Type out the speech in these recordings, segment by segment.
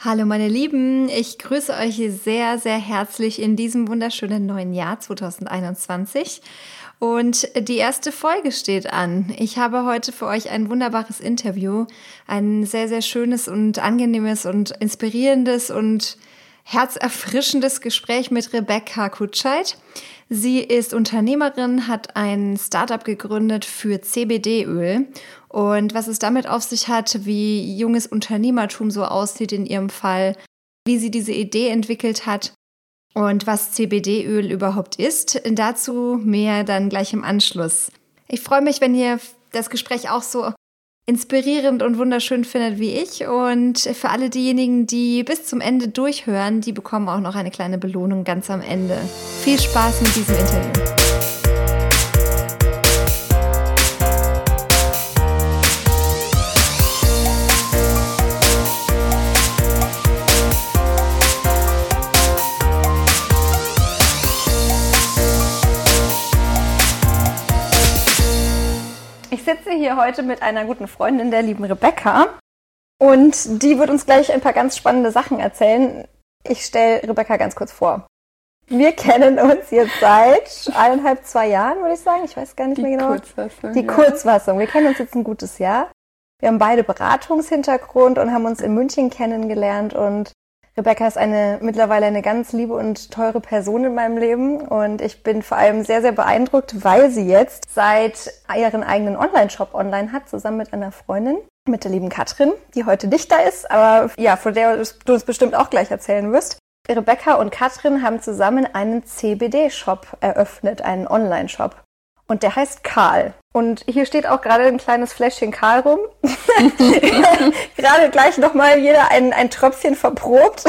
Hallo meine Lieben, ich grüße euch sehr, sehr herzlich in diesem wunderschönen neuen Jahr 2021. Und die erste Folge steht an. Ich habe heute für euch ein wunderbares Interview, ein sehr, sehr schönes und angenehmes und inspirierendes und herzerfrischendes Gespräch mit Rebecca Kutscheit. Sie ist Unternehmerin, hat ein Startup gegründet für CBD-Öl und was es damit auf sich hat, wie junges Unternehmertum so aussieht in ihrem Fall, wie sie diese Idee entwickelt hat und was CBD-Öl überhaupt ist. Dazu mehr dann gleich im Anschluss. Ich freue mich, wenn ihr das Gespräch auch so inspirierend und wunderschön findet wie ich. Und für alle diejenigen, die bis zum Ende durchhören, die bekommen auch noch eine kleine Belohnung ganz am Ende. Viel Spaß mit diesem Interview. Sitze hier heute mit einer guten Freundin, der lieben Rebecca. Und die wird uns gleich ein paar ganz spannende Sachen erzählen. Ich stelle Rebecca ganz kurz vor. Wir kennen uns jetzt seit eineinhalb, zwei Jahren, würde ich sagen. Ich weiß gar nicht die mehr genau. Kurzfassung, die ja. Kurzfassung. Wir kennen uns jetzt ein gutes Jahr. Wir haben beide Beratungshintergrund und haben uns in München kennengelernt und Rebecca ist eine mittlerweile eine ganz liebe und teure Person in meinem Leben und ich bin vor allem sehr, sehr beeindruckt, weil sie jetzt seit ihren eigenen Online-Shop online hat, zusammen mit einer Freundin, mit der lieben Katrin, die heute nicht da ist, aber ja, von der du uns bestimmt auch gleich erzählen wirst. Rebecca und Katrin haben zusammen einen CBD-Shop eröffnet, einen Online-Shop. Und der heißt Karl. Und hier steht auch gerade ein kleines Fläschchen Karl rum. gerade gleich nochmal jeder ein, ein Tröpfchen verprobt.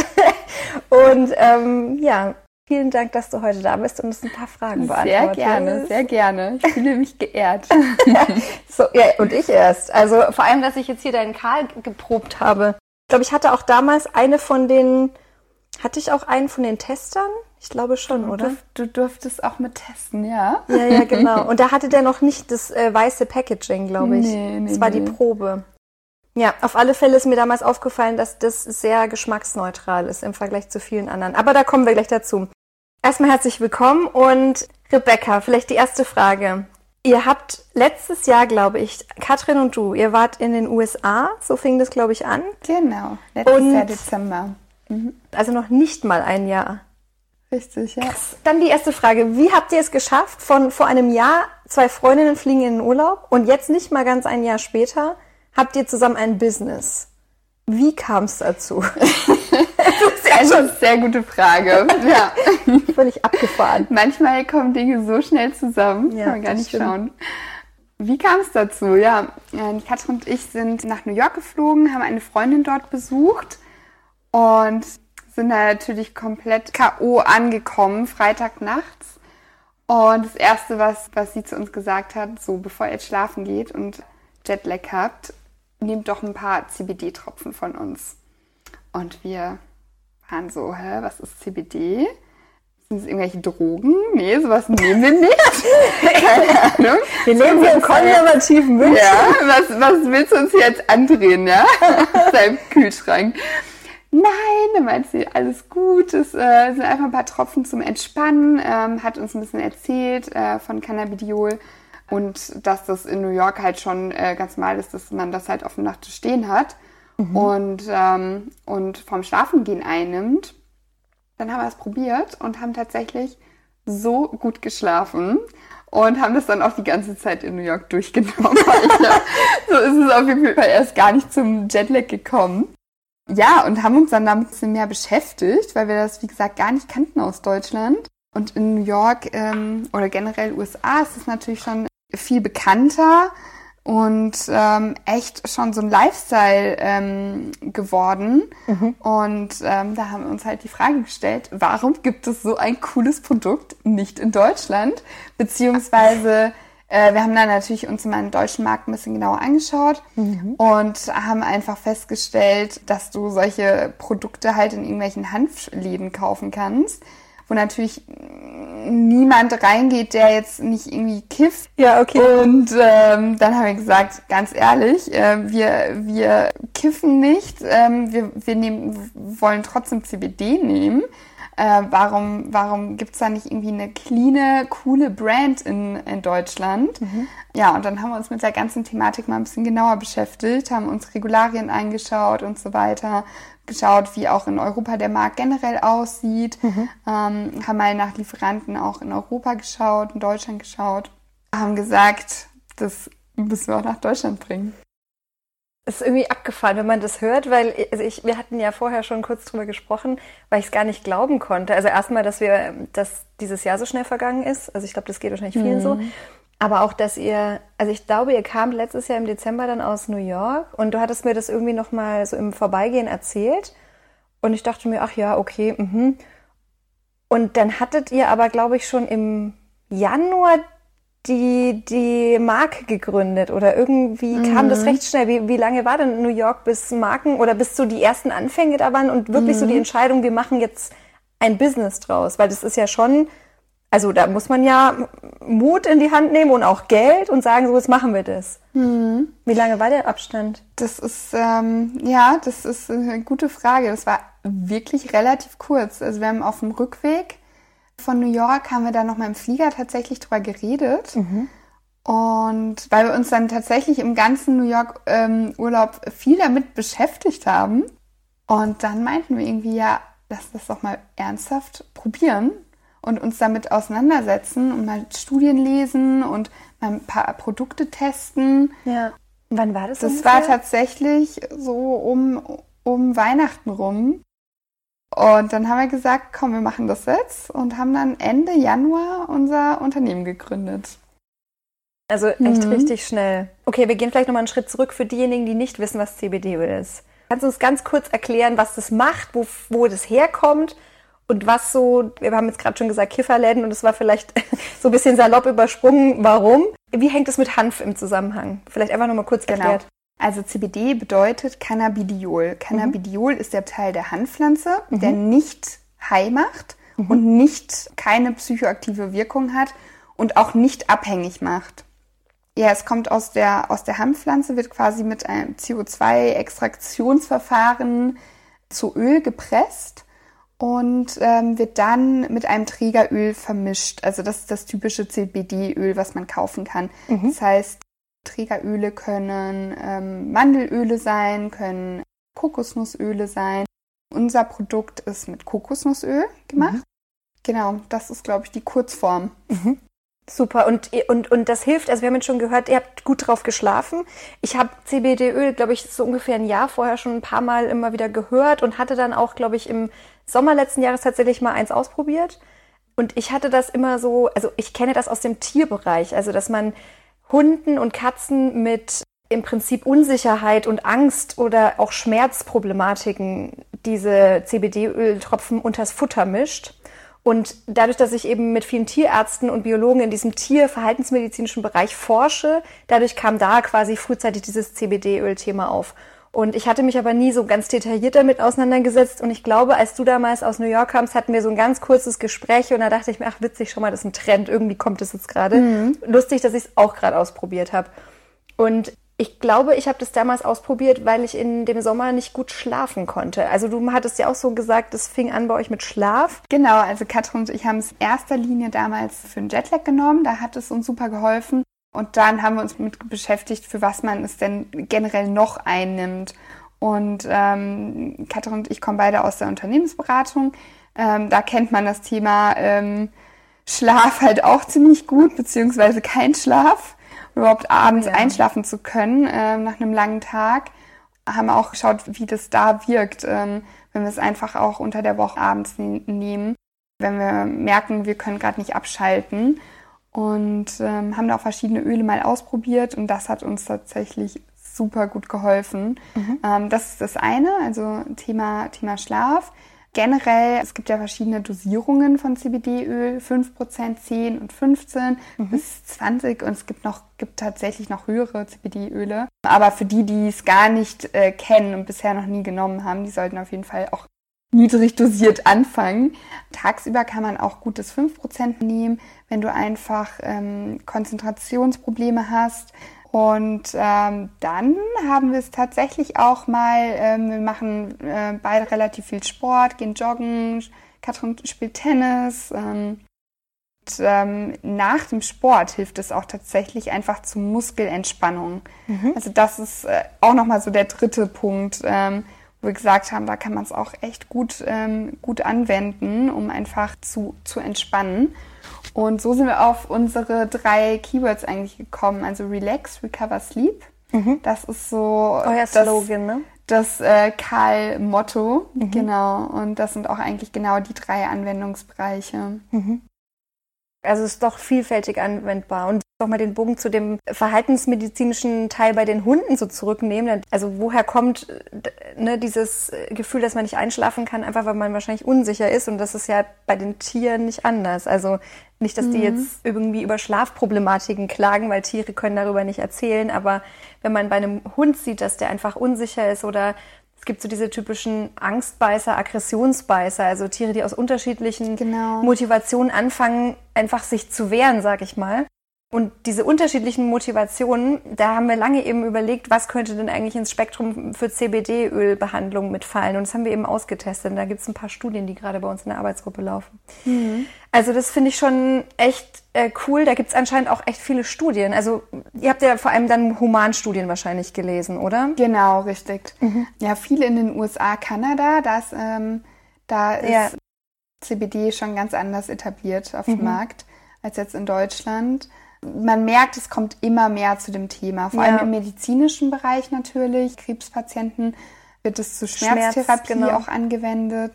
und ähm, ja, vielen Dank, dass du heute da bist und uns ein paar Fragen beantwortest. Sehr gerne, sehr gerne. Ich fühle mich geehrt. so, ja, und ich erst. Also vor allem, dass ich jetzt hier deinen Karl geprobt habe. Ich glaube, ich hatte auch damals eine von den, hatte ich auch einen von den Testern? Ich glaube schon, oder? Du, du durftest auch mit testen, ja? Ja, ja, genau. Und da hatte der noch nicht das äh, weiße Packaging, glaube ich. Nee, nee, das war nee. die Probe. Ja, auf alle Fälle ist mir damals aufgefallen, dass das sehr geschmacksneutral ist im Vergleich zu vielen anderen. Aber da kommen wir gleich dazu. Erstmal herzlich willkommen und Rebecca, vielleicht die erste Frage. Ihr habt letztes Jahr, glaube ich, Katrin und du, ihr wart in den USA, so fing das, glaube ich, an. Genau, letztes Und- Jahr Dezember. Also noch nicht mal ein Jahr. Richtig, ja. Dann die erste Frage. Wie habt ihr es geschafft, von vor einem Jahr, zwei Freundinnen fliegen in den Urlaub und jetzt nicht mal ganz ein Jahr später, habt ihr zusammen ein Business? Wie kam es dazu? Eine sehr gute Frage. ja. Völlig abgefahren. Manchmal kommen Dinge so schnell zusammen, Ja, kann man gar das nicht stimmt. schauen. Wie kam es dazu? Ja, die Katrin und ich sind nach New York geflogen, haben eine Freundin dort besucht und sind da natürlich komplett K.O. angekommen, Freitag nachts. Und das Erste, was, was sie zu uns gesagt hat, so bevor ihr jetzt schlafen geht und Jetlag habt, nehmt doch ein paar CBD-Tropfen von uns. Und wir waren so, hä, was ist CBD? Sind es irgendwelche Drogen? Nee, sowas nehmen wir nicht. Keine Ahnung. Wir leben hier im konservativen München. Ja, was, was willst du uns jetzt andrehen, ja? Aus deinem Kühlschrank. Nein, meint sie, alles gut, es äh, sind einfach ein paar Tropfen zum Entspannen, ähm, hat uns ein bisschen erzählt äh, von Cannabidiol und dass das in New York halt schon äh, ganz normal ist, dass man das halt auf dem Nachttisch stehen hat und, ähm, und vom Schlafengehen einnimmt. Dann haben wir es probiert und haben tatsächlich so gut geschlafen und haben das dann auch die ganze Zeit in New York durchgenommen. Alter. so ist es auf jeden Fall erst gar nicht zum Jetlag gekommen. Ja, und haben uns dann damit ein bisschen mehr beschäftigt, weil wir das, wie gesagt, gar nicht kannten aus Deutschland. Und in New York ähm, oder generell USA ist es natürlich schon viel bekannter und ähm, echt schon so ein Lifestyle ähm, geworden. Und ähm, da haben wir uns halt die Frage gestellt, warum gibt es so ein cooles Produkt nicht in Deutschland? Beziehungsweise äh, wir haben dann natürlich uns mal den deutschen Markt ein bisschen genauer angeschaut und haben einfach festgestellt, dass du solche Produkte halt in irgendwelchen Hanfläden kaufen kannst, wo natürlich niemand reingeht, der jetzt nicht irgendwie kifft. Ja, okay. Und ähm, dann haben wir gesagt, ganz ehrlich, äh, wir, wir kiffen nicht, ähm, wir, wir nehmen, wollen trotzdem CBD nehmen. Äh, warum warum gibt es da nicht irgendwie eine cleane, coole Brand in, in Deutschland? Mhm. Ja, und dann haben wir uns mit der ganzen Thematik mal ein bisschen genauer beschäftigt, haben uns Regularien eingeschaut und so weiter, geschaut, wie auch in Europa der Markt generell aussieht, mhm. ähm, haben mal nach Lieferanten auch in Europa geschaut, in Deutschland geschaut, haben gesagt, das müssen wir auch nach Deutschland bringen. Es ist irgendwie abgefahren, wenn man das hört, weil also ich, wir hatten ja vorher schon kurz drüber gesprochen, weil ich es gar nicht glauben konnte. Also erstmal, dass wir, dass dieses Jahr so schnell vergangen ist. Also ich glaube, das geht wahrscheinlich vielen mhm. so. Aber auch, dass ihr, also ich glaube, ihr kamt letztes Jahr im Dezember dann aus New York und du hattest mir das irgendwie nochmal so im Vorbeigehen erzählt. Und ich dachte mir, ach ja, okay, mhm. Und dann hattet ihr aber, glaube ich, schon im Januar die, die Marke gegründet oder irgendwie mhm. kam das recht schnell. Wie, wie lange war denn New York bis Marken oder bis so die ersten Anfänge da waren und wirklich mhm. so die mhm. Entscheidung, wir machen jetzt ein Business draus? Weil das ist ja schon also da muss man ja Mut in die Hand nehmen und auch Geld und sagen, so jetzt machen wir das. Mhm. Wie lange war der Abstand? Das ist, ähm, ja, das ist eine gute Frage. Das war wirklich relativ kurz. Also wir haben auf dem Rückweg von New York, haben wir da noch mal im Flieger tatsächlich drüber geredet. Mhm. Und weil wir uns dann tatsächlich im ganzen New York ähm, Urlaub viel damit beschäftigt haben. Und dann meinten wir irgendwie, ja, lass das doch mal ernsthaft probieren und uns damit auseinandersetzen und mal Studien lesen und mal ein paar Produkte testen. Ja. Wann war das? Das ungefähr? war tatsächlich so um, um Weihnachten rum. Und dann haben wir gesagt, komm, wir machen das jetzt und haben dann Ende Januar unser Unternehmen gegründet. Also echt mhm. richtig schnell. Okay, wir gehen vielleicht nochmal einen Schritt zurück für diejenigen, die nicht wissen, was CBD-Öl ist. Kannst du uns ganz kurz erklären, was das macht, wo, wo das herkommt und was so, wir haben jetzt gerade schon gesagt, Kifferläden und es war vielleicht so ein bisschen salopp übersprungen, warum? Wie hängt es mit Hanf im Zusammenhang? Vielleicht einfach nochmal kurz genau. erklärt. Also CBD bedeutet Cannabidiol. Cannabidiol mhm. ist der Teil der Hanfpflanze, mhm. der nicht high macht mhm. und nicht keine psychoaktive Wirkung hat und auch nicht abhängig macht. Ja, es kommt aus der, aus der Hanfpflanze, wird quasi mit einem CO2-Extraktionsverfahren zu Öl gepresst und ähm, wird dann mit einem Trägeröl vermischt. Also das ist das typische CBD-Öl, was man kaufen kann. Mhm. Das heißt, Trägeröle können ähm, Mandelöle sein, können Kokosnussöle sein. Unser Produkt ist mit Kokosnussöl gemacht. Mhm. Genau, das ist, glaube ich, die Kurzform. Mhm. Super. Und, und, und das hilft, also wir haben jetzt schon gehört, ihr habt gut drauf geschlafen. Ich habe CBD-Öl, glaube ich, so ungefähr ein Jahr vorher schon ein paar Mal immer wieder gehört und hatte dann auch, glaube ich, im Sommer letzten Jahres tatsächlich mal eins ausprobiert. Und ich hatte das immer so, also ich kenne das aus dem Tierbereich, also dass man Hunden und Katzen mit im Prinzip Unsicherheit und Angst oder auch Schmerzproblematiken diese CBD-Öltropfen unters Futter mischt und dadurch, dass ich eben mit vielen Tierärzten und Biologen in diesem tierverhaltensmedizinischen Bereich forsche, dadurch kam da quasi frühzeitig dieses CBD-Öl-Thema auf. Und ich hatte mich aber nie so ganz detailliert damit auseinandergesetzt. Und ich glaube, als du damals aus New York kamst, hatten wir so ein ganz kurzes Gespräch und da dachte ich mir, ach witzig, schon mal, das ist ein Trend. Irgendwie kommt es jetzt gerade. Mhm. Lustig, dass ich es auch gerade ausprobiert habe. Und ich glaube, ich habe das damals ausprobiert, weil ich in dem Sommer nicht gut schlafen konnte. Also du hattest ja auch so gesagt, es fing an bei euch mit Schlaf. Genau, also Katrin und ich haben es in erster Linie damals für den Jetlag genommen. Da hat es uns super geholfen. Und dann haben wir uns mit beschäftigt, für was man es denn generell noch einnimmt. Und ähm, Katrin und ich kommen beide aus der Unternehmensberatung. Ähm, da kennt man das Thema ähm, Schlaf halt auch ziemlich gut, beziehungsweise kein Schlaf überhaupt abends ja. einschlafen zu können äh, nach einem langen Tag. Haben auch geschaut, wie das da wirkt, ähm, wenn wir es einfach auch unter der Woche abends ne nehmen, wenn wir merken, wir können gerade nicht abschalten. Und ähm, haben da auch verschiedene Öle mal ausprobiert und das hat uns tatsächlich super gut geholfen. Mhm. Ähm, das ist das eine, also Thema, Thema Schlaf. Generell, es gibt ja verschiedene Dosierungen von CBD-Öl, 5%, 10 und 15 mhm. bis 20 und es gibt noch, gibt tatsächlich noch höhere CBD-Öle. Aber für die, die es gar nicht äh, kennen und bisher noch nie genommen haben, die sollten auf jeden Fall auch niedrig dosiert anfangen. Tagsüber kann man auch gutes 5% nehmen, wenn du einfach ähm, Konzentrationsprobleme hast. Und ähm, dann haben wir es tatsächlich auch mal, ähm, wir machen äh, beide relativ viel Sport, gehen joggen, Katrin spielt Tennis. Ähm, und, ähm, nach dem Sport hilft es auch tatsächlich einfach zur Muskelentspannung. Mhm. Also das ist äh, auch nochmal so der dritte Punkt, ähm, wo wir gesagt haben, da kann man es auch echt gut, ähm, gut anwenden, um einfach zu, zu entspannen. Und so sind wir auf unsere drei Keywords eigentlich gekommen. Also Relax, Recover, Sleep. Mhm. Das ist so Euer das, Slogan, ne? Das äh, Karl-Motto, mhm. genau. Und das sind auch eigentlich genau die drei Anwendungsbereiche. Mhm. Also es ist doch vielfältig anwendbar. Und noch mal den Bogen zu dem verhaltensmedizinischen Teil bei den Hunden so zurücknehmen. Also woher kommt ne, dieses Gefühl, dass man nicht einschlafen kann, einfach weil man wahrscheinlich unsicher ist. Und das ist ja bei den Tieren nicht anders. Also nicht, dass die mhm. jetzt irgendwie über Schlafproblematiken klagen, weil Tiere können darüber nicht erzählen. Aber wenn man bei einem Hund sieht, dass der einfach unsicher ist oder es gibt so diese typischen Angstbeißer, Aggressionsbeißer, also Tiere, die aus unterschiedlichen genau. Motivationen anfangen, einfach sich zu wehren, sag ich mal. Und diese unterschiedlichen Motivationen, da haben wir lange eben überlegt, was könnte denn eigentlich ins Spektrum für CBD-Ölbehandlung mitfallen. Und das haben wir eben ausgetestet. Und da gibt es ein paar Studien, die gerade bei uns in der Arbeitsgruppe laufen. Mhm. Also das finde ich schon echt äh, cool. Da gibt es anscheinend auch echt viele Studien. Also ihr habt ja vor allem dann Humanstudien wahrscheinlich gelesen, oder? Genau, richtig. Mhm. Ja, viele in den USA, Kanada, das, ähm, da ist ja. CBD schon ganz anders etabliert auf mhm. dem Markt als jetzt in Deutschland man merkt, es kommt immer mehr zu dem Thema, vor ja. allem im medizinischen Bereich natürlich. Krebspatienten wird es zur Schmerztherapie Schmerz, genau. auch angewendet.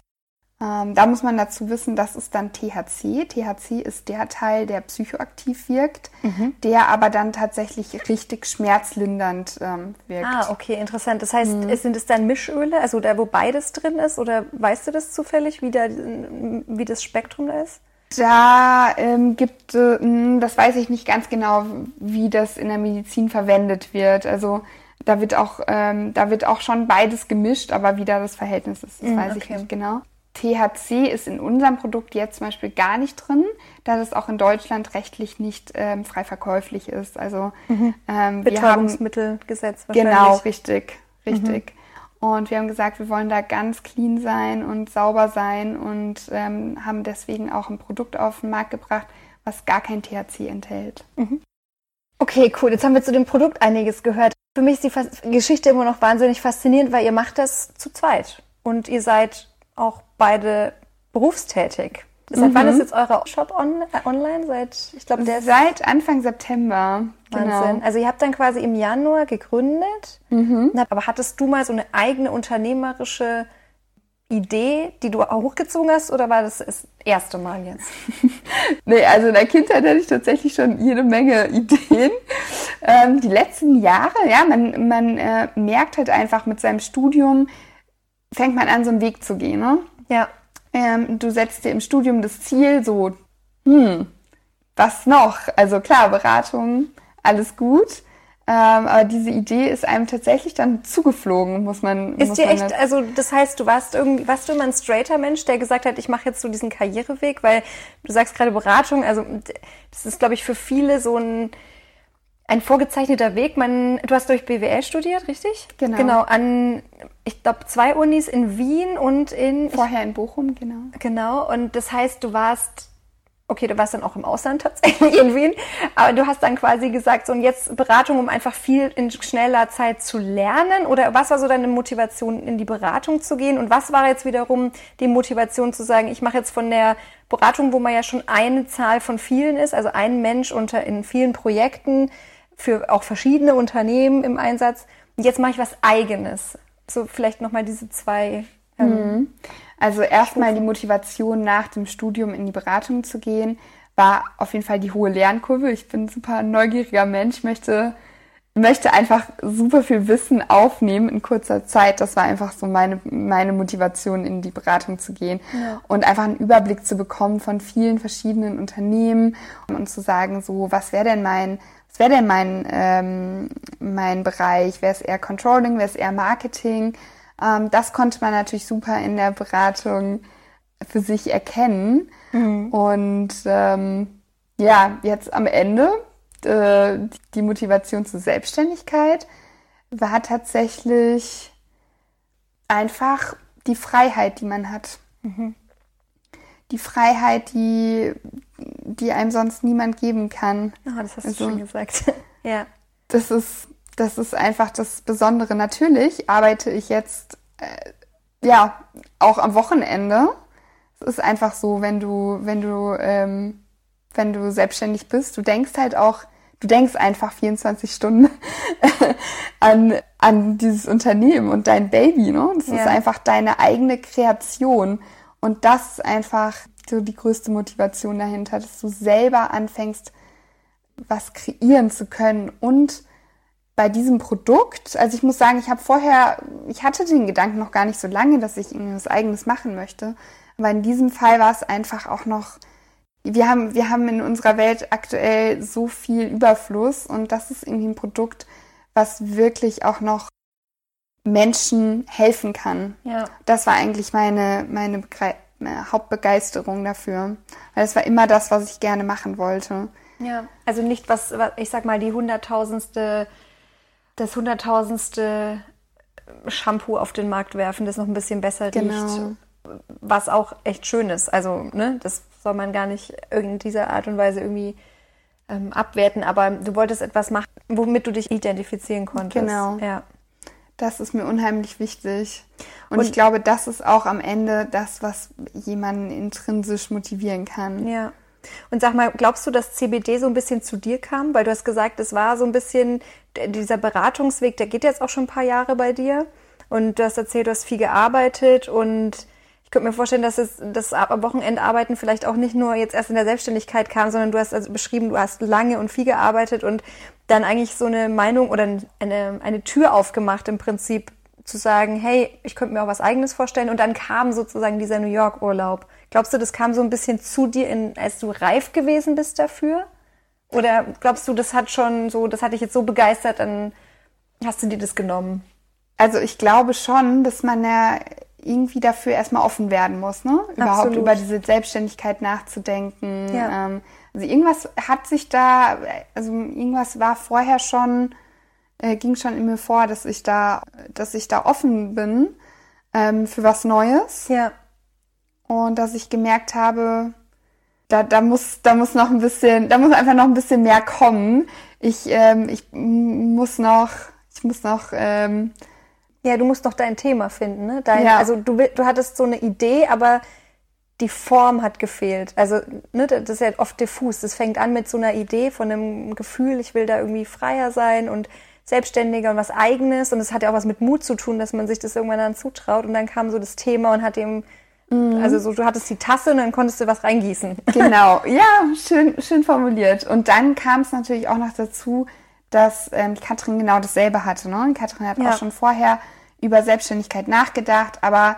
Ähm, da muss man dazu wissen, das ist dann THC. THC ist der Teil, der psychoaktiv wirkt, mhm. der aber dann tatsächlich richtig schmerzlindernd ähm, wirkt. Ah, okay, interessant. Das heißt, mhm. sind es dann Mischöle, also da, wo beides drin ist? Oder weißt du das zufällig, wie, da, wie das Spektrum da ist? Da ähm, gibt, äh, hm, das weiß ich nicht ganz genau, wie das in der Medizin verwendet wird. Also da wird auch, ähm, da wird auch schon beides gemischt, aber wie da das Verhältnis ist, das mm, weiß okay. ich nicht genau. THC ist in unserem Produkt jetzt zum Beispiel gar nicht drin, da das auch in Deutschland rechtlich nicht ähm, frei verkäuflich ist. Also mhm. ähm, Betäubungsmittelgesetz wahrscheinlich. Genau, richtig, richtig. Mhm. Und wir haben gesagt, wir wollen da ganz clean sein und sauber sein und ähm, haben deswegen auch ein Produkt auf den Markt gebracht, was gar kein THC enthält. Mhm. Okay, cool. Jetzt haben wir zu dem Produkt einiges gehört. Für mich ist die Fas Geschichte immer noch wahnsinnig faszinierend, weil ihr macht das zu zweit und ihr seid auch beide berufstätig. Seit mhm. wann ist jetzt euer Shop on, äh, online? Seit, ich glaube, der Seit Anfang September. Genau. Wahnsinn. Also ihr habt dann quasi im Januar gegründet. Mhm. Aber hattest du mal so eine eigene unternehmerische Idee, die du auch hochgezogen hast, oder war das das erste Mal jetzt? nee, also in der Kindheit hatte ich tatsächlich schon jede Menge Ideen. Ähm, die letzten Jahre, ja, man, man äh, merkt halt einfach mit seinem Studium, fängt man an, so einen Weg zu gehen. Ne? Ja. Ähm, du setzt dir im Studium das Ziel, so, hm, was noch? Also klar, Beratung, alles gut. Ähm, aber diese Idee ist einem tatsächlich dann zugeflogen, muss man. Ist muss dir man echt, also das heißt, du warst irgendwie, warst du immer ein straighter Mensch, der gesagt hat, ich mache jetzt so diesen Karriereweg, weil du sagst gerade Beratung, also das ist, glaube ich, für viele so ein ein vorgezeichneter Weg. Man, du hast durch BWL studiert, richtig? Genau. Genau, an, ich glaube, zwei Unis in Wien und in... Vorher in Bochum, genau. Genau, und das heißt, du warst, okay, du warst dann auch im Ausland tatsächlich in Wien, aber du hast dann quasi gesagt, so und jetzt Beratung, um einfach viel in schneller Zeit zu lernen? Oder was war so deine Motivation, in die Beratung zu gehen? Und was war jetzt wiederum die Motivation zu sagen, ich mache jetzt von der Beratung, wo man ja schon eine Zahl von vielen ist, also ein Mensch unter in vielen Projekten, für auch verschiedene Unternehmen im Einsatz. Und jetzt mache ich was Eigenes. So vielleicht nochmal diese zwei. Ähm, mhm. also erstmal die Motivation nach dem Studium in die Beratung zu gehen, war auf jeden Fall die hohe Lernkurve. Ich bin ein super neugieriger Mensch, möchte möchte einfach super viel Wissen aufnehmen in kurzer Zeit. Das war einfach so meine, meine Motivation, in die Beratung zu gehen ja. und einfach einen Überblick zu bekommen von vielen verschiedenen Unternehmen und zu sagen, so, was wäre denn mein was wäre denn mein, ähm, mein Bereich? Wäre es eher Controlling? Wäre es eher Marketing? Ähm, das konnte man natürlich super in der Beratung für sich erkennen. Mhm. Und ähm, ja, jetzt am Ende äh, die Motivation zur Selbstständigkeit war tatsächlich einfach die Freiheit, die man hat. Mhm. Die Freiheit, die, die einem sonst niemand geben kann. Oh, das hast also, du schön gesagt. ja. Das ist, das ist einfach das Besondere. Natürlich arbeite ich jetzt äh, ja auch am Wochenende. Es ist einfach so, wenn du, wenn du, ähm, wenn du selbstständig bist, du denkst halt auch du denkst einfach 24 Stunden an, an dieses Unternehmen und dein Baby, ne? Das ja. ist einfach deine eigene Kreation. Und das ist einfach so die größte Motivation dahinter, dass du selber anfängst, was kreieren zu können und bei diesem Produkt, also ich muss sagen, ich habe vorher, ich hatte den Gedanken noch gar nicht so lange, dass ich irgendwas eigenes machen möchte. Aber in diesem Fall war es einfach auch noch wir haben, wir haben in unserer Welt aktuell so viel Überfluss und das ist irgendwie ein Produkt, was wirklich auch noch Menschen helfen kann. Ja. Das war eigentlich meine, meine, meine Hauptbegeisterung dafür. Weil es war immer das, was ich gerne machen wollte. Ja, also nicht was, ich sag mal, die hunderttausendste, das hunderttausendste Shampoo auf den Markt werfen, das noch ein bisschen besser genau. riecht was auch echt schön ist. Also, ne, das soll man gar nicht in dieser Art und Weise irgendwie ähm, abwerten, aber du wolltest etwas machen, womit du dich identifizieren konntest. Genau. Ja. Das ist mir unheimlich wichtig. Und, und ich glaube, das ist auch am Ende das, was jemanden intrinsisch motivieren kann. Ja. Und sag mal, glaubst du, dass CBD so ein bisschen zu dir kam? Weil du hast gesagt, es war so ein bisschen, dieser Beratungsweg, der geht jetzt auch schon ein paar Jahre bei dir. Und du hast erzählt, du hast viel gearbeitet und könnte mir vorstellen, dass das Wochenendarbeiten vielleicht auch nicht nur jetzt erst in der Selbstständigkeit kam, sondern du hast also beschrieben, du hast lange und viel gearbeitet und dann eigentlich so eine Meinung oder eine, eine Tür aufgemacht im Prinzip zu sagen, hey, ich könnte mir auch was eigenes vorstellen und dann kam sozusagen dieser New York Urlaub. Glaubst du, das kam so ein bisschen zu dir, in, als du reif gewesen bist dafür? Oder glaubst du, das hat schon so, das hat dich jetzt so begeistert, dann hast du dir das genommen? Also ich glaube schon, dass man ja irgendwie dafür erstmal offen werden muss, ne? Überhaupt Absolut. über diese Selbstständigkeit nachzudenken. Ja. Ähm, also irgendwas hat sich da, also irgendwas war vorher schon, äh, ging schon in mir vor, dass ich da, dass ich da offen bin ähm, für was Neues. Ja. Und dass ich gemerkt habe, da, da muss, da muss noch ein bisschen, da muss einfach noch ein bisschen mehr kommen. Ich, ähm, ich muss noch, ich muss noch ähm, ja, du musst doch dein Thema finden, ne? Dein, ja. Also du, du hattest so eine Idee, aber die Form hat gefehlt. Also, ne, das ist ja oft diffus. Das fängt an mit so einer Idee von einem Gefühl, ich will da irgendwie freier sein und selbstständiger und was eigenes. Und es hat ja auch was mit Mut zu tun, dass man sich das irgendwann dann zutraut. Und dann kam so das Thema und hat dem, mhm. also so, du hattest die Tasse und dann konntest du was reingießen. Genau, ja, schön, schön formuliert. Und dann kam es natürlich auch noch dazu, dass ähm, Katrin genau dasselbe hatte. Ne? Und Katrin hat ja. auch schon vorher über Selbstständigkeit nachgedacht, aber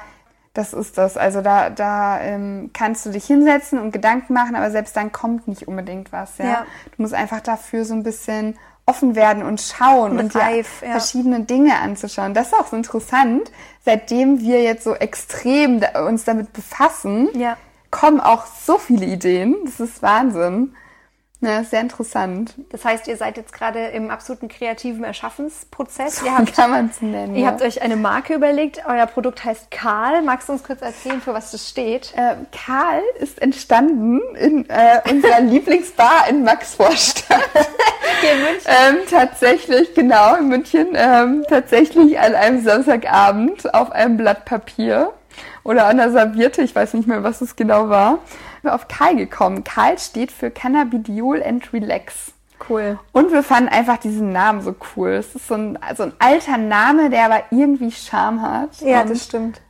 das ist das. Also da, da ähm, kannst du dich hinsetzen und Gedanken machen, aber selbst dann kommt nicht unbedingt was. Ja? ja. Du musst einfach dafür so ein bisschen offen werden und schauen und, und reif, ja. verschiedene Dinge anzuschauen. Das ist auch so interessant. Seitdem wir jetzt so extrem uns damit befassen, ja. kommen auch so viele Ideen. Das ist Wahnsinn. Ja, sehr interessant. Das heißt, ihr seid jetzt gerade im absoluten kreativen Erschaffensprozess. So habt, kann man es nennen. Ihr ja. habt euch eine Marke überlegt. Euer Produkt heißt Karl. Magst du uns kurz erzählen, für was das steht? Äh, Karl ist entstanden in äh, unserer Lieblingsbar in Maxvorstadt. in München. Ähm, tatsächlich, genau, in München. Ähm, tatsächlich an einem Samstagabend auf einem Blatt Papier oder an der Serviette. Ich weiß nicht mehr, was es genau war wir auf Karl gekommen. Karl steht für Cannabidiol and Relax. Cool. Und wir fanden einfach diesen Namen so cool. Es ist so ein, also ein alter Name, der aber irgendwie Charme hat. Ja, Und das stimmt.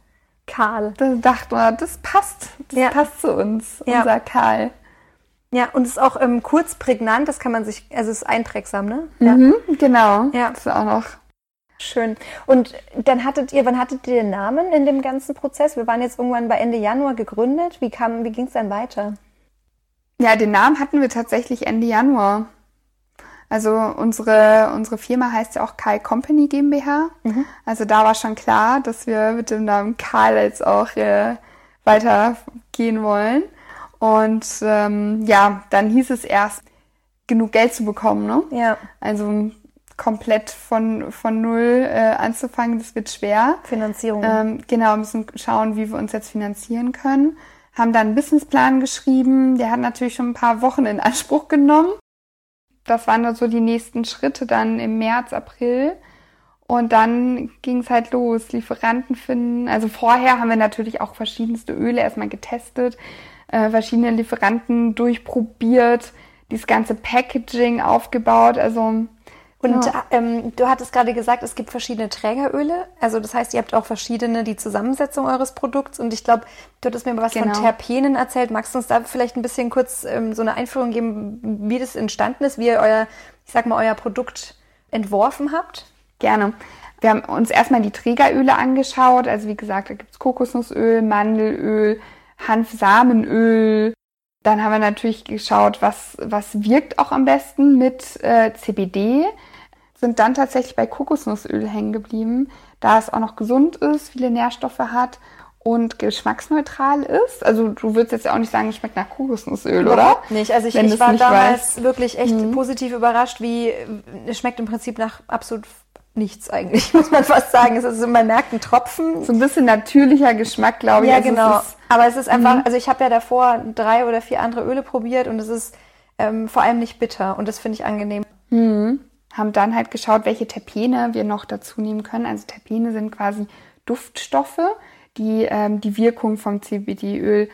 Karl. Da dachte man, das passt. Das ja. passt zu uns, ja. unser Karl. Ja, und es ist auch ähm, kurz prägnant, das kann man sich, also es ist einprägsam, ne? Ja. Mhm, genau. Ja. Das ist auch noch Schön. Und dann hattet ihr, wann hattet ihr den Namen in dem ganzen Prozess? Wir waren jetzt irgendwann bei Ende Januar gegründet. Wie kam, wie ging es dann weiter? Ja, den Namen hatten wir tatsächlich Ende Januar. Also unsere, unsere Firma heißt ja auch Kai Company GmbH. Mhm. Also da war schon klar, dass wir mit dem Namen Karl jetzt auch äh, weitergehen wollen. Und ähm, ja, dann hieß es erst, genug Geld zu bekommen. Ne? Ja. Also komplett von, von null äh, anzufangen, das wird schwer. Finanzierung. Ähm, genau, müssen schauen, wie wir uns jetzt finanzieren können. Haben dann einen Businessplan geschrieben. Der hat natürlich schon ein paar Wochen in Anspruch genommen. Das waren dann so die nächsten Schritte dann im März, April. Und dann ging es halt los, Lieferanten finden. Also vorher haben wir natürlich auch verschiedenste Öle erstmal getestet, äh, verschiedene Lieferanten durchprobiert, dieses ganze Packaging aufgebaut. Also und ja. ähm, du hattest gerade gesagt, es gibt verschiedene Trägeröle. Also das heißt, ihr habt auch verschiedene die Zusammensetzung eures Produkts. Und ich glaube, du hattest mir was genau. von Terpenen erzählt. Magst du uns da vielleicht ein bisschen kurz ähm, so eine Einführung geben, wie das entstanden ist, wie ihr euer, ich sag mal, euer Produkt entworfen habt? Gerne. Wir haben uns erstmal die Trägeröle angeschaut. Also wie gesagt, da gibt's Kokosnussöl, Mandelöl, Hanfsamenöl. Dann haben wir natürlich geschaut, was, was wirkt auch am besten mit äh, CBD. Sind dann tatsächlich bei Kokosnussöl hängen geblieben, da es auch noch gesund ist, viele Nährstoffe hat und geschmacksneutral ist. Also du würdest jetzt ja auch nicht sagen, es schmeckt nach Kokosnussöl, Überhaupt oder? Nicht. Also ich, ich war damals weiß. wirklich echt mhm. positiv überrascht, wie es schmeckt im Prinzip nach absolut nichts eigentlich, muss man fast sagen. Es ist so, man merkt einen Tropfen. So ein bisschen natürlicher Geschmack, glaube ich. Ja, also genau. Es Aber es ist einfach, mhm. also ich habe ja davor drei oder vier andere Öle probiert und es ist ähm, vor allem nicht bitter und das finde ich angenehm. Mhm. Haben dann halt geschaut, welche Terpene wir noch dazu nehmen können. Also Terpene sind quasi Duftstoffe, die ähm, die Wirkung vom CBD-Öl,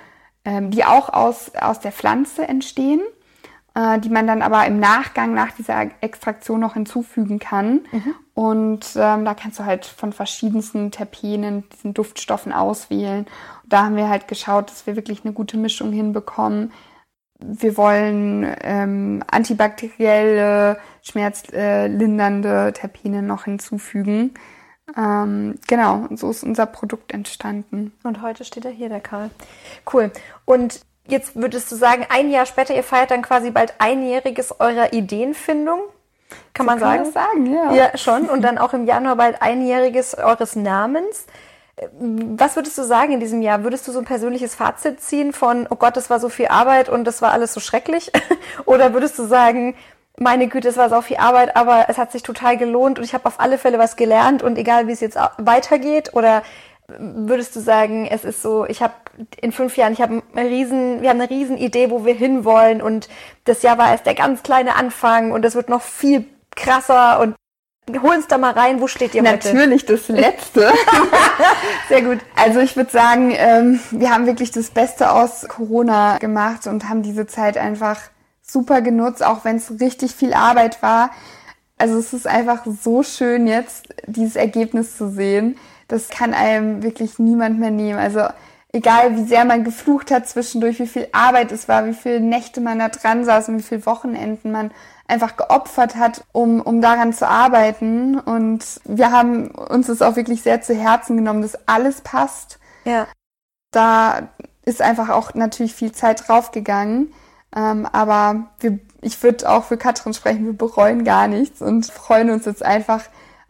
ähm, die auch aus, aus der Pflanze entstehen äh, die man dann aber im Nachgang nach dieser Extraktion noch hinzufügen kann. Mhm. Und ähm, da kannst du halt von verschiedensten Terpenen, diesen Duftstoffen auswählen. Und da haben wir halt geschaut, dass wir wirklich eine gute Mischung hinbekommen. Wir wollen ähm, antibakterielle, schmerzlindernde Terpene noch hinzufügen. Ähm, genau, und so ist unser Produkt entstanden. Und heute steht er hier, der Karl. Cool. Und jetzt würdest du sagen, ein Jahr später, ihr feiert dann quasi bald einjähriges eurer Ideenfindung? Kann so man sagen? Kann sagen, ja. Ja, schon. Und dann auch im Januar bald einjähriges eures Namens. Was würdest du sagen in diesem Jahr? Würdest du so ein persönliches Fazit ziehen von, oh Gott, das war so viel Arbeit und das war alles so schrecklich? Oder würdest du sagen, meine Güte, es war so viel Arbeit, aber es hat sich total gelohnt und ich habe auf alle Fälle was gelernt und egal wie es jetzt weitergeht? Oder würdest du sagen, es ist so, ich habe in fünf Jahren, ich habe eine riesen, wir haben eine riesen Idee, wo wir hinwollen und das Jahr war erst der ganz kleine Anfang und es wird noch viel krasser und hol uns da mal rein, wo steht ihr heute? Natürlich das Letzte. Sehr gut. Also ich würde sagen, ähm, wir haben wirklich das Beste aus Corona gemacht und haben diese Zeit einfach super genutzt, auch wenn es richtig viel Arbeit war. Also es ist einfach so schön jetzt, dieses Ergebnis zu sehen das kann einem wirklich niemand mehr nehmen. Also egal wie sehr man geflucht hat zwischendurch, wie viel Arbeit es war, wie viele Nächte man da dran saß und wie viele Wochenenden man einfach geopfert hat, um, um daran zu arbeiten. Und wir haben uns das auch wirklich sehr zu Herzen genommen, dass alles passt. Ja. Da ist einfach auch natürlich viel Zeit draufgegangen. Ähm, aber wir, ich würde auch für Katrin sprechen, wir bereuen gar nichts und freuen uns jetzt einfach,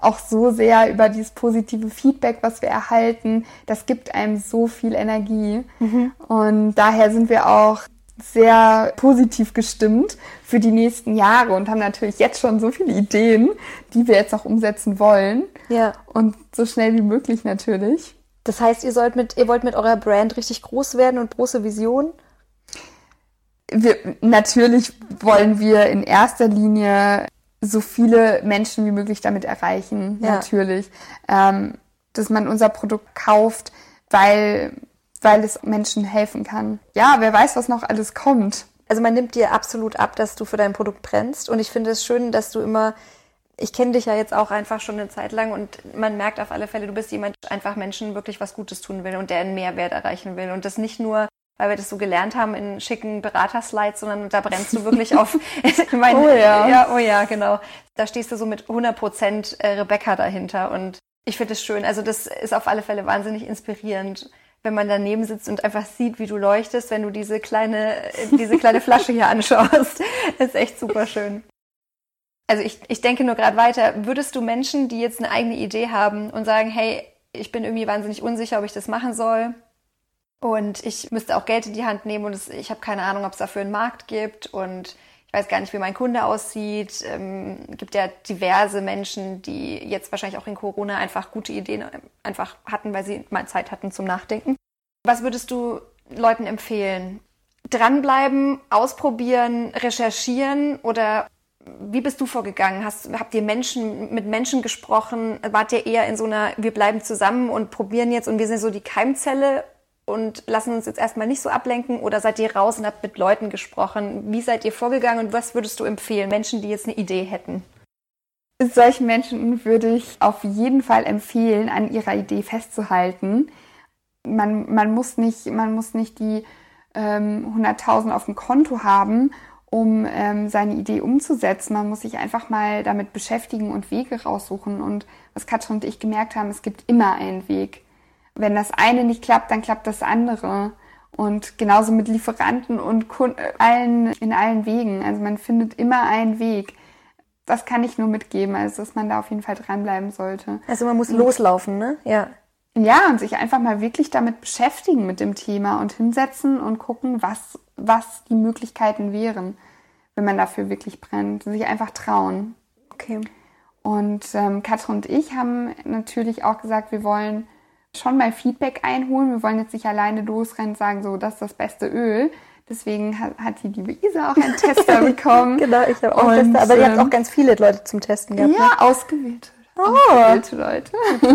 auch so sehr über dieses positive Feedback, was wir erhalten. Das gibt einem so viel Energie. Mhm. Und daher sind wir auch sehr positiv gestimmt für die nächsten Jahre und haben natürlich jetzt schon so viele Ideen, die wir jetzt noch umsetzen wollen. Ja. Und so schnell wie möglich natürlich. Das heißt, ihr sollt mit, ihr wollt mit eurer Brand richtig groß werden und große Visionen? Wir, natürlich wollen wir in erster Linie so viele Menschen wie möglich damit erreichen, ja. natürlich. Ähm, dass man unser Produkt kauft, weil, weil es Menschen helfen kann. Ja, wer weiß, was noch alles kommt. Also man nimmt dir absolut ab, dass du für dein Produkt brennst. Und ich finde es schön, dass du immer, ich kenne dich ja jetzt auch einfach schon eine Zeit lang und man merkt auf alle Fälle, du bist jemand, der einfach Menschen wirklich was Gutes tun will und der einen Mehrwert erreichen will. Und das nicht nur weil wir das so gelernt haben in schicken Beraterslides, sondern da brennst du wirklich auf. ich meine, oh ja. ja. Oh ja, genau. Da stehst du so mit 100 Prozent äh, Rebecca dahinter und ich finde es schön. Also das ist auf alle Fälle wahnsinnig inspirierend, wenn man daneben sitzt und einfach sieht, wie du leuchtest, wenn du diese kleine, diese kleine Flasche hier anschaust. Das ist echt super schön. Also ich, ich denke nur gerade weiter, würdest du Menschen, die jetzt eine eigene Idee haben und sagen, hey, ich bin irgendwie wahnsinnig unsicher, ob ich das machen soll und ich müsste auch Geld in die Hand nehmen und es, ich habe keine Ahnung, ob es dafür einen Markt gibt und ich weiß gar nicht, wie mein Kunde aussieht. Ähm, gibt ja diverse Menschen, die jetzt wahrscheinlich auch in Corona einfach gute Ideen einfach hatten, weil sie mal Zeit hatten zum Nachdenken. Was würdest du Leuten empfehlen? Dranbleiben, ausprobieren, recherchieren oder wie bist du vorgegangen? Hast, habt ihr Menschen mit Menschen gesprochen? Wart ihr eher in so einer, wir bleiben zusammen und probieren jetzt und wir sind so die Keimzelle und lassen uns jetzt erstmal nicht so ablenken? Oder seid ihr raus und habt mit Leuten gesprochen? Wie seid ihr vorgegangen und was würdest du empfehlen, Menschen, die jetzt eine Idee hätten? Solchen Menschen würde ich auf jeden Fall empfehlen, an ihrer Idee festzuhalten. Man, man, muss, nicht, man muss nicht die ähm, 100.000 auf dem Konto haben um ähm, seine Idee umzusetzen. Man muss sich einfach mal damit beschäftigen und Wege raussuchen. Und was Katrin und ich gemerkt haben, es gibt immer einen Weg. Wenn das eine nicht klappt, dann klappt das andere. Und genauso mit Lieferanten und Kunden, allen, in allen Wegen. Also man findet immer einen Weg. Das kann ich nur mitgeben, also dass man da auf jeden Fall dranbleiben sollte. Also man muss und, loslaufen, ne? Ja. Ja, und sich einfach mal wirklich damit beschäftigen mit dem Thema und hinsetzen und gucken, was, was die Möglichkeiten wären, wenn man dafür wirklich brennt. Sich einfach trauen. Okay. Und ähm, Katrin und ich haben natürlich auch gesagt, wir wollen schon mal Feedback einholen. Wir wollen jetzt nicht alleine losrennen und sagen, so, das ist das beste Öl. Deswegen hat, hat die liebe Isa auch einen Tester bekommen. genau, ich habe auch einen Tester. Aber die hat auch ganz viele Leute zum Testen gehabt. Ja, ne? ausgewählte. Oh. Ausgewählte Leute.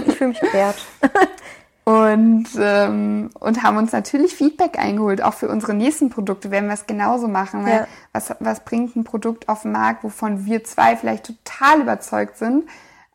Ich fühle mich wert. und, ähm, und haben uns natürlich Feedback eingeholt. Auch für unsere nächsten Produkte werden wir es genauso machen. Ja. Was, was bringt ein Produkt auf den Markt, wovon wir zwei vielleicht total überzeugt sind,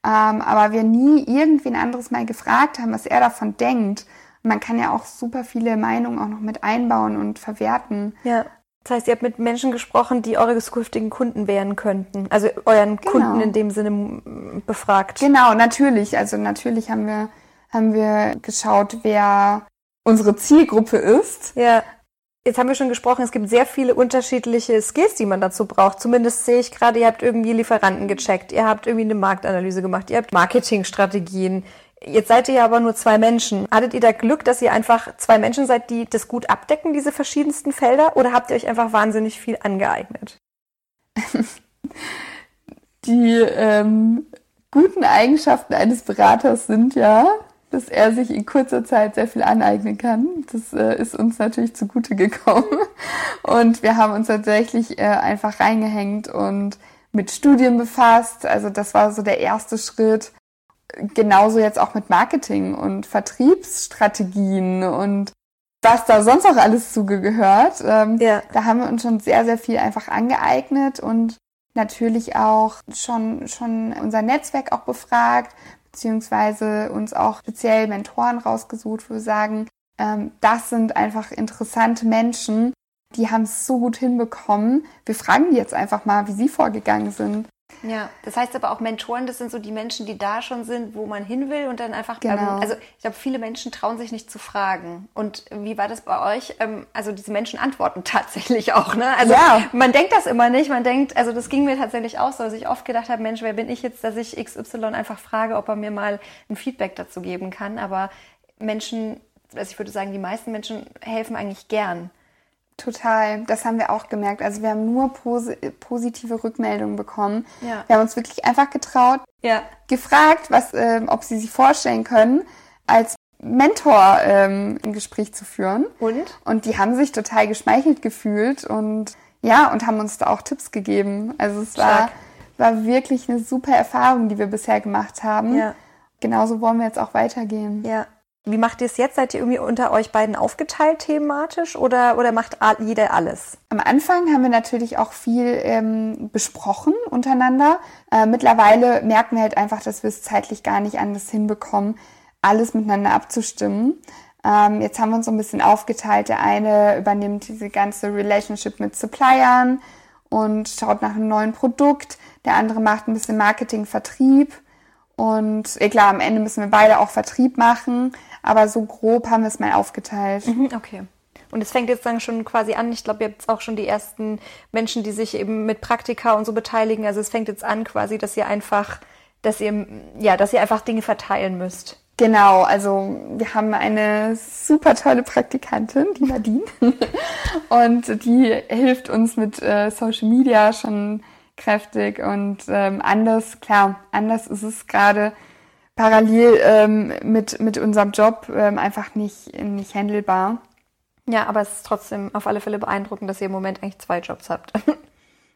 ähm, aber wir nie irgendwen anderes mal gefragt haben, was er davon denkt. Und man kann ja auch super viele Meinungen auch noch mit einbauen und verwerten. Ja. Das heißt, ihr habt mit Menschen gesprochen, die eure zukünftigen Kunden werden könnten. Also euren genau. Kunden in dem Sinne befragt. Genau, natürlich. Also natürlich haben wir, haben wir geschaut, wer unsere Zielgruppe ist. Ja. Jetzt haben wir schon gesprochen, es gibt sehr viele unterschiedliche Skills, die man dazu braucht. Zumindest sehe ich gerade, ihr habt irgendwie Lieferanten gecheckt, ihr habt irgendwie eine Marktanalyse gemacht, ihr habt Marketingstrategien. Jetzt seid ihr ja aber nur zwei Menschen. Hattet ihr da Glück, dass ihr einfach zwei Menschen seid, die das gut abdecken, diese verschiedensten Felder? Oder habt ihr euch einfach wahnsinnig viel angeeignet? die ähm, guten Eigenschaften eines Beraters sind ja, dass er sich in kurzer Zeit sehr viel aneignen kann. Das äh, ist uns natürlich zugute gekommen. Und wir haben uns tatsächlich äh, einfach reingehängt und mit Studien befasst. Also das war so der erste Schritt. Genauso jetzt auch mit Marketing und Vertriebsstrategien und was da sonst auch alles zugehört. Ähm, ja. Da haben wir uns schon sehr, sehr viel einfach angeeignet und natürlich auch schon, schon unser Netzwerk auch befragt, beziehungsweise uns auch speziell Mentoren rausgesucht, wo wir sagen, ähm, das sind einfach interessante Menschen, die haben es so gut hinbekommen. Wir fragen die jetzt einfach mal, wie sie vorgegangen sind. Ja, das heißt aber auch Mentoren, das sind so die Menschen, die da schon sind, wo man hin will und dann einfach, genau. beim, also ich glaube, viele Menschen trauen sich nicht zu fragen. Und wie war das bei euch? Ähm, also diese Menschen antworten tatsächlich auch, ne? Also ja. man denkt das immer nicht, man denkt, also das ging mir tatsächlich auch so, dass ich oft gedacht habe, Mensch, wer bin ich jetzt, dass ich XY einfach frage, ob er mir mal ein Feedback dazu geben kann. Aber Menschen, also ich würde sagen, die meisten Menschen helfen eigentlich gern. Total, das haben wir auch gemerkt. Also wir haben nur posi positive Rückmeldungen bekommen. Ja. Wir haben uns wirklich einfach getraut, ja. gefragt, was, äh, ob sie sich vorstellen können, als Mentor ähm, ein Gespräch zu führen. Und? Und die haben sich total geschmeichelt gefühlt und ja, und haben uns da auch Tipps gegeben. Also es war, war wirklich eine super Erfahrung, die wir bisher gemacht haben. Ja. Genauso wollen wir jetzt auch weitergehen. Ja. Wie macht ihr es jetzt? Seid ihr irgendwie unter euch beiden aufgeteilt thematisch oder, oder macht jeder alles? Am Anfang haben wir natürlich auch viel ähm, besprochen untereinander. Äh, mittlerweile merken wir halt einfach, dass wir es zeitlich gar nicht anders hinbekommen, alles miteinander abzustimmen. Ähm, jetzt haben wir uns so ein bisschen aufgeteilt. Der eine übernimmt diese ganze Relationship mit Suppliern und schaut nach einem neuen Produkt. Der andere macht ein bisschen Marketing, Vertrieb. Und eh klar, am Ende müssen wir beide auch Vertrieb machen. Aber so grob haben wir es mal aufgeteilt. Mhm, okay. Und es fängt jetzt dann schon quasi an. Ich glaube, ihr habt auch schon die ersten Menschen, die sich eben mit Praktika und so beteiligen. Also es fängt jetzt an quasi, dass ihr einfach, dass ihr, ja, dass ihr einfach Dinge verteilen müsst. Genau, also wir haben eine super tolle Praktikantin, die Nadine. und die hilft uns mit äh, Social Media schon kräftig und ähm, anders, klar, anders ist es gerade parallel ähm, mit, mit unserem Job ähm, einfach nicht, nicht handelbar. Ja, aber es ist trotzdem auf alle Fälle beeindruckend, dass ihr im Moment eigentlich zwei Jobs habt.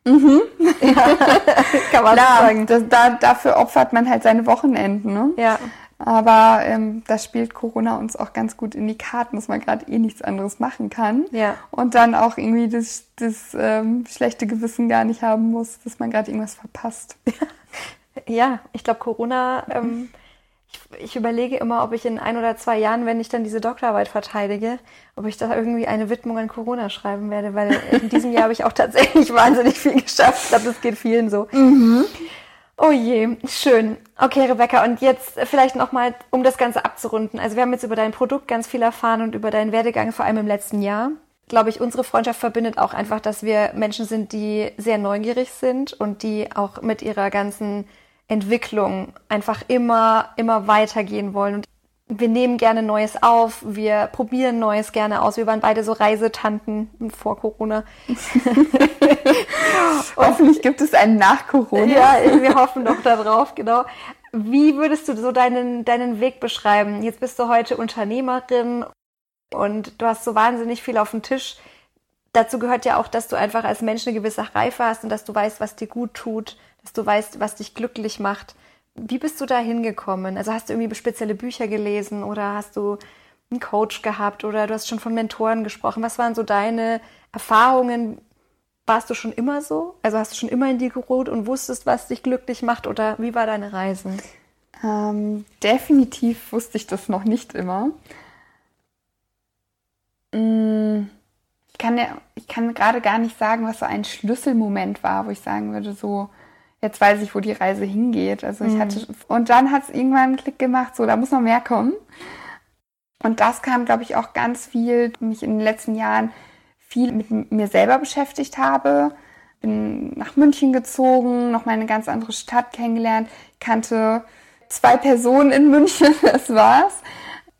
Mhm. ja, kann man Klar, sagen. Das, da, dafür opfert man halt seine Wochenenden. Ne? Ja. Aber ähm, da spielt Corona uns auch ganz gut in die Karten, dass man gerade eh nichts anderes machen kann. Ja. Und dann auch irgendwie das, das ähm, schlechte Gewissen gar nicht haben muss, dass man gerade irgendwas verpasst. Ja, ich glaube, Corona ähm, ich, überlege immer, ob ich in ein oder zwei Jahren, wenn ich dann diese Doktorarbeit verteidige, ob ich da irgendwie eine Widmung an Corona schreiben werde, weil in diesem Jahr habe ich auch tatsächlich wahnsinnig viel geschafft. Ich glaube, das geht vielen so. Mhm. Oh je, schön. Okay, Rebecca, und jetzt vielleicht nochmal, um das Ganze abzurunden. Also wir haben jetzt über dein Produkt ganz viel erfahren und über deinen Werdegang, vor allem im letzten Jahr. Glaube ich, unsere Freundschaft verbindet auch einfach, dass wir Menschen sind, die sehr neugierig sind und die auch mit ihrer ganzen Entwicklung einfach immer, immer weitergehen wollen. Und wir nehmen gerne Neues auf, wir probieren Neues gerne aus. Wir waren beide so Reisetanten vor Corona. Hoffentlich gibt es einen nach Corona. Ja, wir hoffen doch darauf, genau. Wie würdest du so deinen, deinen Weg beschreiben? Jetzt bist du heute Unternehmerin und du hast so wahnsinnig viel auf dem Tisch. Dazu gehört ja auch, dass du einfach als Mensch eine gewisse Reife hast und dass du weißt, was dir gut tut, dass du weißt, was dich glücklich macht. Wie bist du da hingekommen? Also hast du irgendwie spezielle Bücher gelesen oder hast du einen Coach gehabt oder du hast schon von Mentoren gesprochen? Was waren so deine Erfahrungen? Warst du schon immer so? Also hast du schon immer in dir geruht und wusstest, was dich glücklich macht oder wie war deine Reise? Ähm, definitiv wusste ich das noch nicht immer. Mm, ich kann, ja, ich kann gerade gar nicht sagen, was so ein Schlüsselmoment war, wo ich sagen würde, so, jetzt weiß ich, wo die Reise hingeht. Also ich mhm. hatte, und dann hat es irgendwann einen Klick gemacht, so, da muss noch mehr kommen. Und das kam, glaube ich, auch ganz viel, mich in den letzten Jahren viel mit mir selber beschäftigt habe. Bin nach München gezogen, noch mal eine ganz andere Stadt kennengelernt, kannte zwei Personen in München, das war's.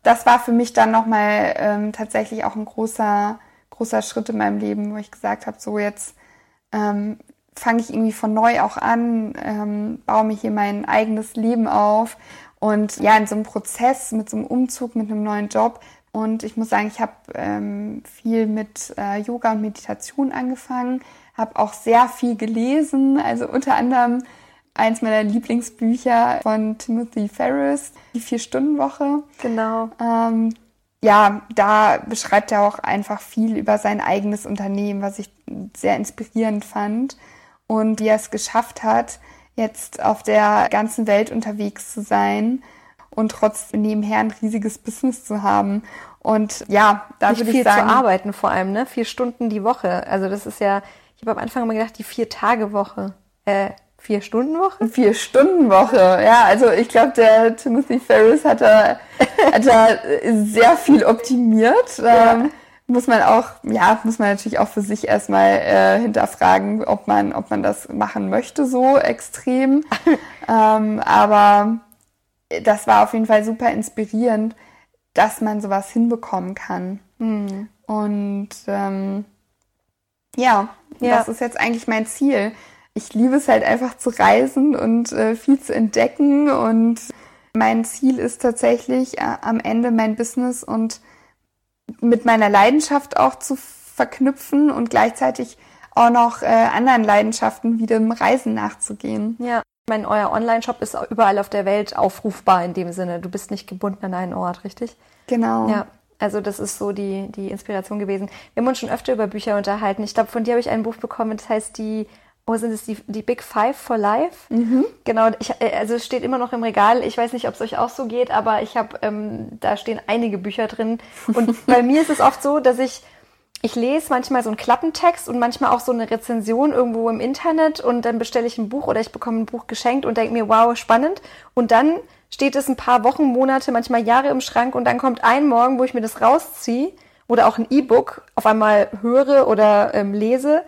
Das war für mich dann nochmal ähm, tatsächlich auch ein großer, großer Schritt in meinem Leben, wo ich gesagt habe, so jetzt ähm, fange ich irgendwie von neu auch an, ähm, baue mir hier mein eigenes Leben auf und ja, in so einem Prozess mit so einem Umzug, mit einem neuen Job. Und ich muss sagen, ich habe ähm, viel mit äh, Yoga und Meditation angefangen, habe auch sehr viel gelesen, also unter anderem eins meiner Lieblingsbücher von Timothy Ferris, die Vier-Stunden-Woche. Genau. Ähm, ja, da beschreibt er auch einfach viel über sein eigenes Unternehmen, was ich sehr inspirierend fand und wie er es geschafft hat, jetzt auf der ganzen Welt unterwegs zu sein und trotzdem nebenher ein riesiges Business zu haben. Und ja, da Nicht würde ich sagen, viel zu arbeiten vor allem, ne? Vier Stunden die Woche. Also das ist ja, ich habe am Anfang immer gedacht, die vier Tage Woche. Äh, vier Stunden Woche? Vier Stunden Woche, ja. Also ich glaube, der Timothy Ferris hat da, hat da sehr viel optimiert. Ja. Ähm, muss man auch, ja, muss man natürlich auch für sich erstmal äh, hinterfragen, ob man, ob man das machen möchte, so extrem. ähm, aber das war auf jeden Fall super inspirierend, dass man sowas hinbekommen kann. Mhm. Und ähm, ja, ja, das ist jetzt eigentlich mein Ziel. Ich liebe es halt einfach zu reisen und äh, viel zu entdecken. Und mein Ziel ist tatsächlich äh, am Ende mein Business und mit meiner Leidenschaft auch zu verknüpfen und gleichzeitig auch noch äh, anderen Leidenschaften wie dem Reisen nachzugehen. Ja. Ich meine, euer Online-Shop ist überall auf der Welt aufrufbar in dem Sinne. Du bist nicht gebunden an einen Ort, richtig? Genau. Ja. Also das ist so die, die Inspiration gewesen. Wir haben uns schon öfter über Bücher unterhalten. Ich glaube, von dir habe ich ein Buch bekommen, das heißt die wo sind es die, die Big Five for Life? Mhm. Genau, ich, äh, also es steht immer noch im Regal. Ich weiß nicht, ob es euch auch so geht, aber ich habe, ähm, da stehen einige Bücher drin. Und bei mir ist es oft so, dass ich, ich lese manchmal so einen Klappentext und manchmal auch so eine Rezension irgendwo im Internet und dann bestelle ich ein Buch oder ich bekomme ein Buch geschenkt und denke mir, wow, spannend. Und dann steht es ein paar Wochen, Monate, manchmal Jahre im Schrank und dann kommt ein Morgen, wo ich mir das rausziehe oder auch ein E-Book auf einmal höre oder ähm, lese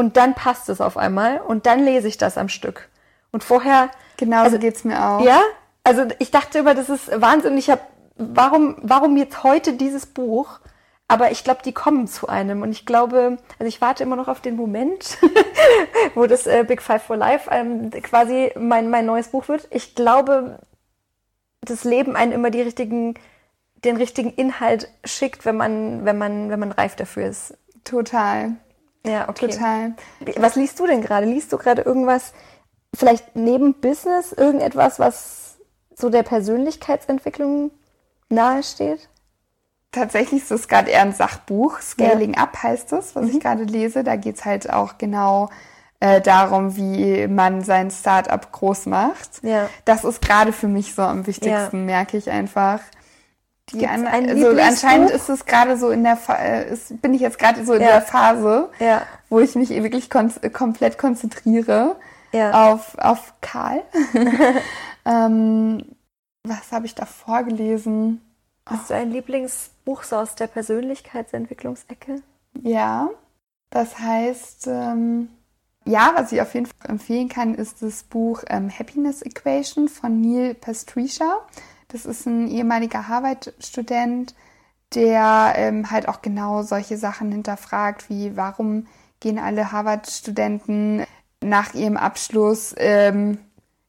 und dann passt es auf einmal und dann lese ich das am Stück. Und vorher. Genau, also, so geht's mir auch. Ja? Also ich dachte immer, das ist Wahnsinn. Ich habe, warum, warum jetzt heute dieses Buch? Aber ich glaube, die kommen zu einem. Und ich glaube, also ich warte immer noch auf den Moment, wo das äh, Big Five for Life ähm, quasi mein, mein neues Buch wird. Ich glaube, das Leben einen immer die richtigen, den richtigen Inhalt schickt, wenn man, wenn man, wenn man reif dafür ist. Total. Ja, okay. Total. Was liest du denn gerade? Liest du gerade irgendwas, vielleicht neben Business, irgendetwas, was so der Persönlichkeitsentwicklung nahesteht? Tatsächlich ist es gerade eher ein Sachbuch. Scaling ja. Up heißt es, was mhm. ich gerade lese. Da geht es halt auch genau äh, darum, wie man sein Startup groß macht. Ja. Das ist gerade für mich so am wichtigsten, ja. merke ich einfach. Die an, also anscheinend ist es gerade so in der Fa äh, ist, bin ich jetzt gerade so in ja. der Phase, ja. wo ich mich wirklich kon komplett konzentriere ja. auf, auf Karl. ähm, was habe ich da vorgelesen? Hast du ein Lieblingsbuch so aus der Persönlichkeitsentwicklungsecke? Ja, das heißt, ähm, ja, was ich auf jeden Fall empfehlen kann, ist das Buch ähm, Happiness Equation von Neil Pastrisha. Das ist ein ehemaliger Harvard-Student, der ähm, halt auch genau solche Sachen hinterfragt, wie warum gehen alle Harvard-Studenten nach ihrem Abschluss ähm,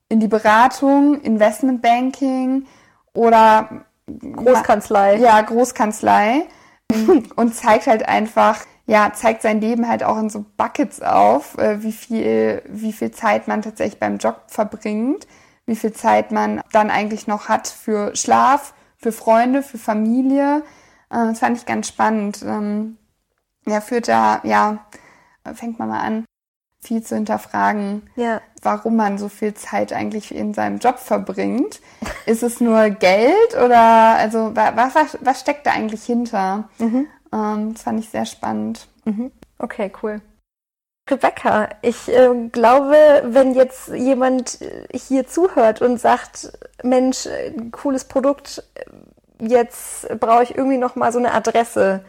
in die Beratung, Investmentbanking oder Großkanzlei. Ja, Großkanzlei. und zeigt halt einfach, ja, zeigt sein Leben halt auch in so Buckets auf, äh, wie viel, wie viel Zeit man tatsächlich beim Job verbringt, wie viel Zeit man dann eigentlich noch hat für Schlaf, für Freunde, für Familie. Äh, das fand ich ganz spannend. Ähm, er führt da, ja, fängt man mal an, viel zu hinterfragen, ja. warum man so viel Zeit eigentlich in seinem Job verbringt. Ist es nur Geld oder also was, was, was steckt da eigentlich hinter? Mhm. Ähm, das fand ich sehr spannend. Mhm. Okay, cool. Rebecca, ich äh, glaube, wenn jetzt jemand hier zuhört und sagt, Mensch, äh, cooles Produkt, jetzt brauche ich irgendwie noch mal so eine Adresse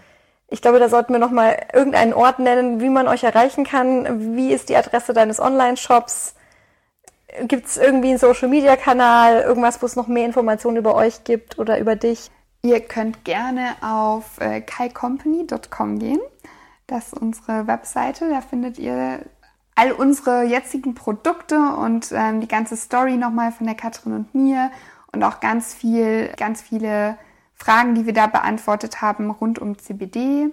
ich glaube, da sollten wir noch mal irgendeinen Ort nennen, wie man euch erreichen kann. Wie ist die Adresse deines Online-Shops? Gibt es irgendwie einen Social-Media-Kanal, irgendwas, wo es noch mehr Informationen über euch gibt oder über dich? Ihr könnt gerne auf äh, kaicompany.com gehen. Das ist unsere Webseite. Da findet ihr all unsere jetzigen Produkte und ähm, die ganze Story nochmal von der Katrin und mir und auch ganz viel, ganz viele Fragen, die wir da beantwortet haben rund um CBD, äh,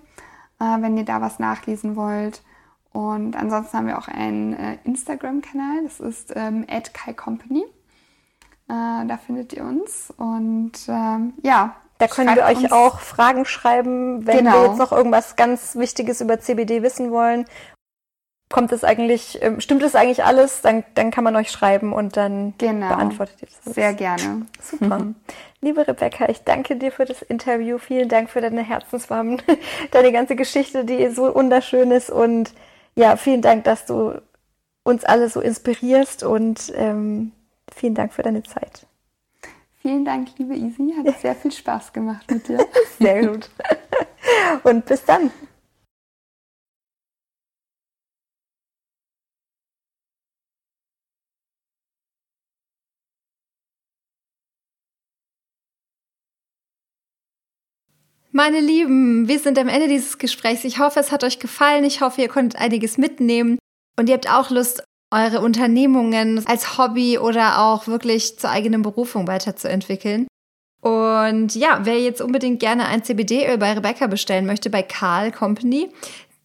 wenn ihr da was nachlesen wollt. Und ansonsten haben wir auch einen äh, Instagram-Kanal, das ist ähm, @kaicompany. Äh, da findet ihr uns und ähm, ja. Da können wir euch auch Fragen schreiben, wenn genau. wir jetzt noch irgendwas ganz Wichtiges über CBD wissen wollen kommt es eigentlich, ähm, stimmt es eigentlich alles, dann, dann kann man euch schreiben und dann genau. beantwortet ihr das. Sehr gerne. Super. Mhm. Liebe Rebecca, ich danke dir für das Interview. Vielen Dank für deine Herzenswarmen, deine ganze Geschichte, die so wunderschön ist. Und ja, vielen Dank, dass du uns alle so inspirierst und ähm, vielen Dank für deine Zeit. Vielen Dank, liebe Isi. Hat sehr viel Spaß gemacht mit dir. sehr gut. Und bis dann. Meine Lieben, wir sind am Ende dieses Gesprächs. Ich hoffe, es hat euch gefallen. Ich hoffe, ihr konntet einiges mitnehmen und ihr habt auch Lust, eure Unternehmungen als Hobby oder auch wirklich zur eigenen Berufung weiterzuentwickeln. Und ja, wer jetzt unbedingt gerne ein CBD-Öl bei Rebecca bestellen möchte, bei Carl Company,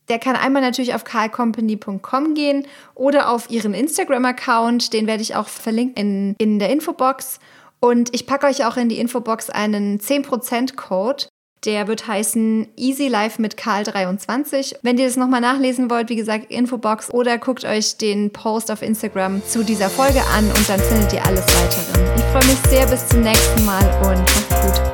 der kann einmal natürlich auf carlcompany.com gehen oder auf ihren Instagram-Account. Den werde ich auch verlinken in, in der Infobox. Und ich packe euch auch in die Infobox einen 10%-Code. Der wird heißen Easy Life mit Karl23. Wenn ihr das nochmal nachlesen wollt, wie gesagt, Infobox oder guckt euch den Post auf Instagram zu dieser Folge an und dann findet ihr alles weitere. Ich freue mich sehr bis zum nächsten Mal und macht's gut.